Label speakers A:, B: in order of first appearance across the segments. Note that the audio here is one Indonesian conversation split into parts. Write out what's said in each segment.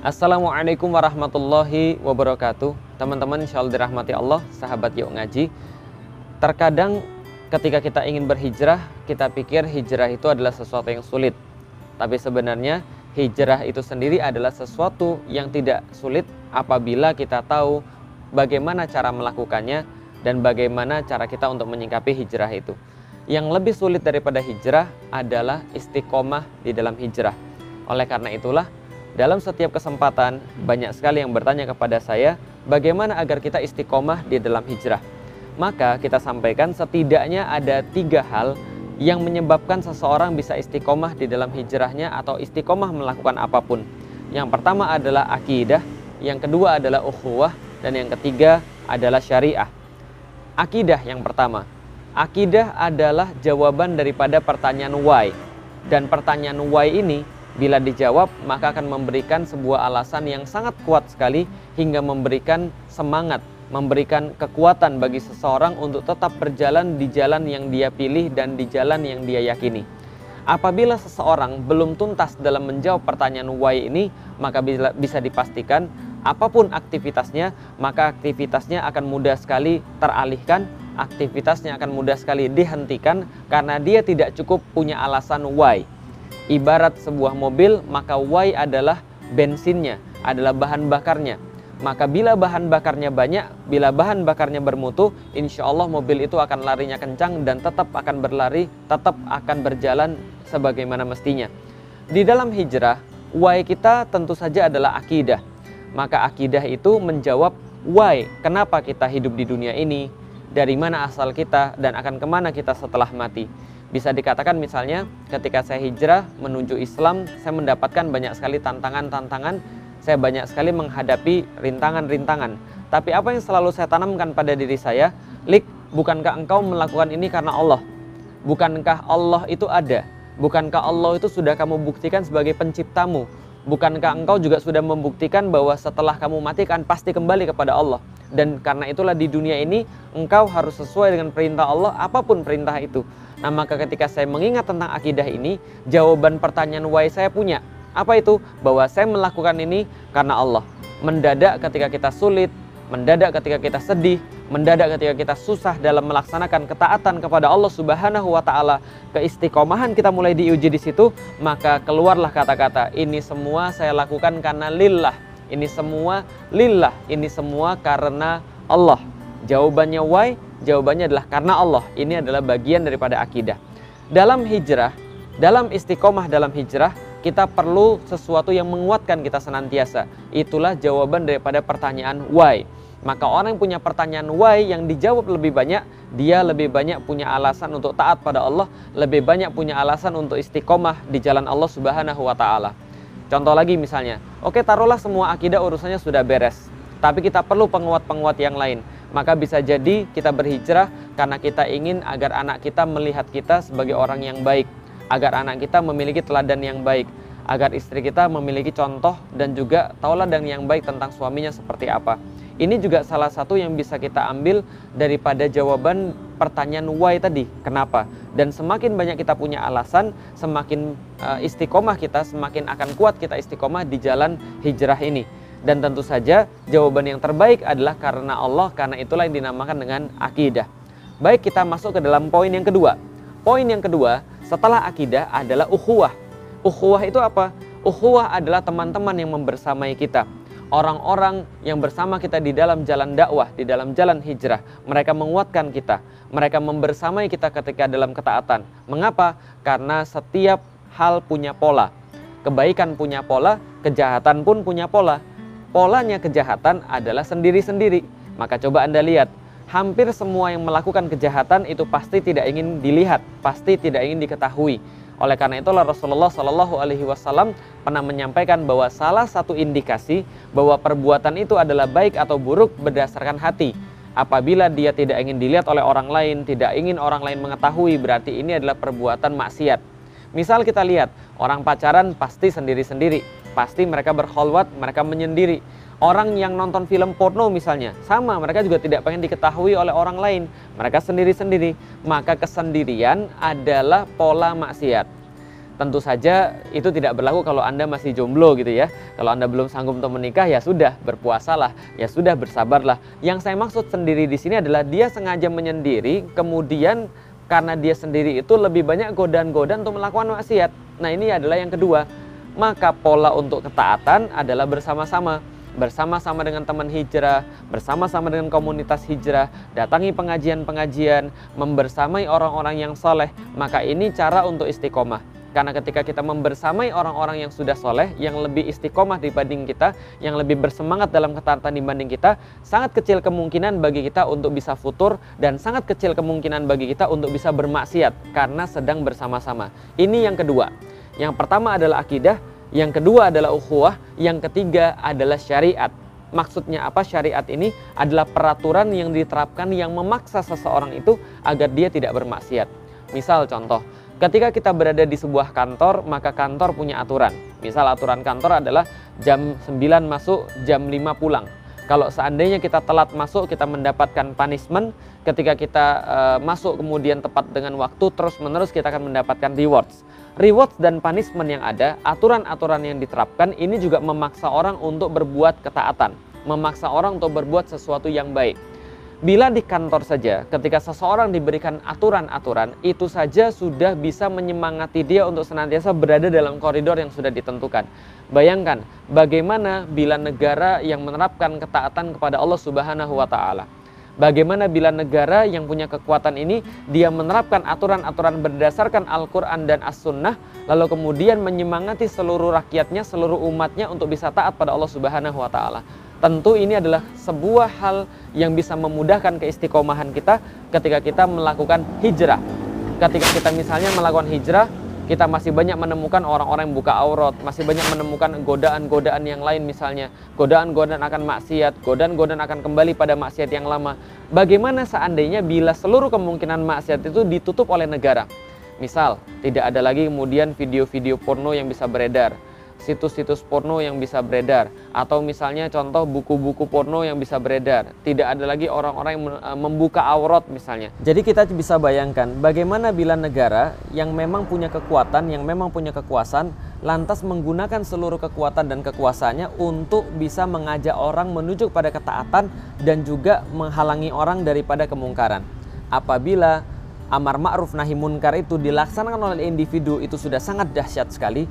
A: Assalamualaikum warahmatullahi wabarakatuh. Teman-teman insya Allah dirahmati Allah Sahabat yuk ngaji. Terkadang ketika kita ingin berhijrah Kita pikir hijrah itu adalah sesuatu yang sulit. Tapi sebenarnya hijrah itu sendiri adalah sesuatu yang tidak sulit Apabila kita tahu bagaimana cara melakukannya Dan bagaimana cara kita untuk menyingkapi hijrah itu. Yang lebih sulit daripada hijrah adalah istiqomah di dalam hijrah. Oleh karena itulah dalam setiap kesempatan, banyak sekali yang bertanya kepada saya, bagaimana agar kita istiqomah di dalam hijrah. Maka kita sampaikan setidaknya ada tiga hal yang menyebabkan seseorang bisa istiqomah di dalam hijrahnya atau istiqomah melakukan apa pun. Yang pertama adalah akidah, yang kedua adalah ukhuwah, dan yang ketiga adalah syariah. Akidah yang pertama. Akidah adalah jawaban daripada pertanyaan why. Dan pertanyaan why ini Bila dijawab, maka akan memberikan sebuah alasan yang sangat kuat sekali hingga memberikan semangat, memberikan kekuatan bagi seseorang untuk tetap berjalan di jalan yang dia pilih dan di jalan yang dia yakini. Apabila seseorang belum tuntas dalam menjawab pertanyaan why ini, maka bisa dipastikan apa pun aktivitasnya, maka aktivitasnya akan mudah sekali teralihkan, aktivitasnya akan mudah sekali dihentikan karena dia tidak cukup punya alasan why Ibarat sebuah mobil, maka Y adalah bensinnya, adalah bahan bakarnya. Maka bila bahan bakarnya banyak, bila bahan bakarnya bermutu, insya Allah mobil itu akan larinya kencang dan tetap akan berlari, tetap akan berjalan sebagaimana mestinya. Di dalam hijrah, why kita tentu saja adalah akidah. Maka akidah itu menjawab why, kenapa kita hidup di dunia ini, dari mana asal kita, dan akan ke mana kita setelah mati. Bisa dikatakan misalnya ketika saya hijrah menuju Islam, saya mendapatkan banyak sekali tantangan-tantangan, saya banyak sekali menghadapi rintangan-rintangan. Tapi apa yang selalu saya tanamkan pada diri saya, Lik, bukankah engkau melakukan ini karena Allah? Bukankah Allah itu ada? Bukankah Allah itu sudah kamu buktikan sebagai penciptamu? Bukankah engkau juga sudah membuktikan bahwa setelah kamu mati kan pasti kembali kepada Allah? Dan karena itulah di dunia ini engkau harus sesuai dengan perintah Allah apa pun perintah itu. Nah, maka ketika saya mengingat tentang akidah ini, jawaban pertanyaan why saya punya. Apa itu? Bahwa saya melakukan ini karena Allah. Mendadak ketika kita sulit, mendadak ketika kita sedih, mendadak ketika kita susah dalam melaksanakan ketaatan kepada Allah Subhanahu wa taala, keistiqomahan kita mulai diuji di situ, maka keluarlah kata-kata, ini semua saya lakukan karena lillah. Ini semua lillah, ini semua karena Allah. Jawabannya why? Jawabannya adalah karena Allah. Ini adalah bagian daripada akidah. Dalam hijrah, dalam istiqomah dalam hijrah, kita perlu sesuatu yang menguatkan kita senantiasa. Itulah jawaban daripada pertanyaan why. Maka orang yang punya pertanyaan why yang dijawab lebih banyak, dia lebih banyak punya alasan untuk taat pada Allah, lebih banyak punya alasan untuk istiqomah di jalan Allah Subhanahu wa taala. Contoh lagi misalnya, oke taruhlah semua akidah urusannya sudah beres, tapi kita perlu penguat-penguat yang lain maka bisa jadi kita berhijrah karena kita ingin agar anak kita melihat kita sebagai orang yang baik, agar anak kita memiliki teladan yang baik, agar istri kita memiliki contoh dan juga tauladan yang baik tentang suaminya seperti apa. Ini juga salah satu yang bisa kita ambil daripada jawaban pertanyaan why tadi, kenapa? Dan semakin banyak kita punya alasan, semakin uh, istiqomah kita, semakin akan kuat kita istiqomah di jalan hijrah ini. Dan tentu saja jawaban yang terbaik adalah karena Allah, karena itulah yang dinamakan dengan akidah. Baik kita masuk ke dalam poin yang kedua. Poin yang kedua setelah akidah adalah ukhuwah. Ukhuwah itu apa? Ukhuwah adalah teman-teman yang membersamai kita. Orang-orang yang bersama kita di dalam jalan dakwah, di dalam jalan hijrah. Mereka menguatkan kita. Mereka membersamai kita ketika dalam ketaatan. Mengapa? Karena setiap hal punya pola. Kebaikan punya pola, kejahatan pun punya pola polanya kejahatan adalah sendiri-sendiri. Maka coba Anda lihat, hampir semua yang melakukan kejahatan itu pasti tidak ingin dilihat, pasti tidak ingin diketahui. Oleh karena itulah Rasulullah Shallallahu Alaihi Wasallam pernah menyampaikan bahwa salah satu indikasi bahwa perbuatan itu adalah baik atau buruk berdasarkan hati. Apabila dia tidak ingin dilihat oleh orang lain, tidak ingin orang lain mengetahui, berarti ini adalah perbuatan maksiat. Misal kita lihat, orang pacaran pasti sendiri-sendiri pasti mereka berkholwat, mereka menyendiri. Orang yang nonton film porno misalnya, sama mereka juga tidak pengen diketahui oleh orang lain. Mereka sendiri-sendiri. Maka kesendirian adalah pola maksiat. Tentu saja itu tidak berlaku kalau Anda masih jomblo gitu ya. Kalau Anda belum sanggup untuk menikah ya sudah berpuasalah, ya sudah bersabarlah. Yang saya maksud sendiri di sini adalah dia sengaja menyendiri, kemudian karena dia sendiri itu lebih banyak godaan-godaan untuk melakukan maksiat. Nah, ini adalah yang kedua. Maka pola untuk ketaatan adalah bersama-sama bersama-sama dengan teman hijrah, bersama-sama dengan komunitas hijrah, datangi pengajian-pengajian, membersamai orang-orang yang soleh, maka ini cara untuk istiqomah. Karena ketika kita membersamai orang-orang yang sudah soleh, yang lebih istiqomah dibanding kita, yang lebih bersemangat dalam ketaatan dibanding kita, sangat kecil kemungkinan bagi kita untuk bisa futur dan sangat kecil kemungkinan bagi kita untuk bisa bermaksiat karena sedang bersama-sama. Ini yang kedua. Yang pertama adalah akidah, yang kedua adalah ukhuwah, yang ketiga adalah syariat. Maksudnya apa syariat ini adalah peraturan yang diterapkan yang memaksa seseorang itu agar dia tidak bermaksiat. Misal contoh, ketika kita berada di sebuah kantor, maka kantor punya aturan. Misal aturan kantor adalah jam 9 masuk, jam 5 pulang. Kalau seandainya kita telat masuk, kita mendapatkan punishment. Ketika kita uh, masuk kemudian tepat dengan waktu, terus-menerus kita akan mendapatkan rewards rewards dan punishment yang ada, aturan-aturan yang diterapkan ini juga memaksa orang untuk berbuat ketaatan, memaksa orang untuk berbuat sesuatu yang baik. Bila di kantor saja, ketika seseorang diberikan aturan-aturan, itu saja sudah bisa menyemangati dia untuk senantiasa berada dalam koridor yang sudah ditentukan. Bayangkan bagaimana bila negara yang menerapkan ketaatan kepada Allah Subhanahu wa taala Bagaimana bila negara yang punya kekuatan ini dia menerapkan aturan-aturan berdasarkan Al-Quran dan As-Sunnah lalu kemudian menyemangati seluruh rakyatnya, seluruh umatnya untuk bisa taat pada Allah Subhanahu wa taala. Tentu ini adalah sebuah hal yang bisa memudahkan keistiqomahan kita ketika kita melakukan hijrah. Ketika kita misalnya melakukan hijrah, kita masih banyak menemukan orang-orang yang buka aurat, masih banyak menemukan godaan-godaan yang lain misalnya, godaan-godaan akan maksiat, godaan-godaan akan kembali pada maksiat yang lama. Bagaimana seandainya bila seluruh kemungkinan maksiat itu ditutup oleh negara? Misal, tidak ada lagi kemudian video-video porno yang bisa beredar, situs-situs porno yang bisa beredar. Atau misalnya contoh buku-buku porno yang bisa beredar. Tidak ada lagi orang-orang yang eh, membuka aurat misalnya. Jadi kita bisa bayangkan bagaimana bila negara yang memang punya kekuatan yang memang punya kekuasaan lantas menggunakan seluruh kekuatan dan kekuasaannya untuk bisa mengajak orang menuju pada ketaatan dan juga menghalangi orang daripada kemungkaran. Apabila amar ma'ruf nahi munkar itu dilaksanakan oleh individu itu sudah sangat dahsyat sekali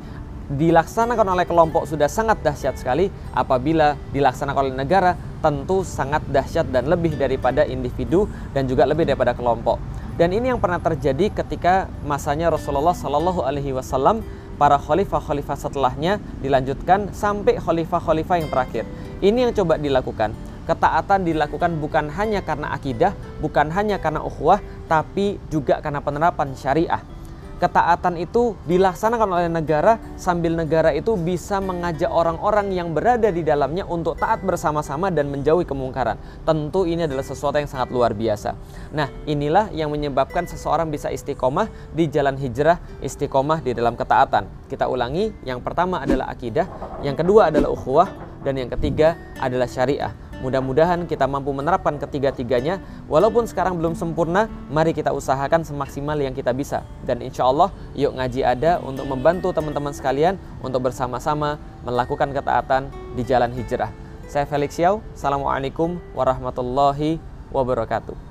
A: dilaksanakan oleh kelompok sudah sangat dahsyat sekali, apabila dilaksanakan oleh negara tentu sangat dahsyat dan lebih daripada individu dan juga lebih daripada kelompok. Dan ini yang pernah terjadi ketika masanya Rasulullah Shallallahu Alaihi Wasallam para khalifah-khalifah setelahnya dilanjutkan sampai khalifah-khalifah yang terakhir. Ini yang coba dilakukan. Ketaatan dilakukan bukan hanya karena akidah, bukan hanya karena ukhuwah, tapi juga karena penerapan syariah ketaatan itu dilaksanakan oleh negara sambil negara itu bisa mengajak orang-orang yang berada di dalamnya untuk taat bersama-sama dan menjauhi kemungkaran. Tentu ini adalah sesuatu yang sangat luar biasa. Nah, inilah yang menyebabkan seseorang bisa istiqomah di jalan hijrah, istiqomah di dalam ketaatan. Kita ulangi, yang pertama adalah akidah, yang kedua adalah ukhuwah, dan yang ketiga adalah syariah. Mudah-mudahan kita mampu menerapkan ketiga-tiganya. Walaupun sekarang belum sempurna, mari kita usahakan semaksimal yang kita bisa. Dan insya Allah, yuk ngaji ada untuk membantu teman-teman sekalian untuk bersama-sama melakukan ketaatan di jalan hijrah. Saya Felix Yau, Assalamualaikum warahmatullahi wabarakatuh.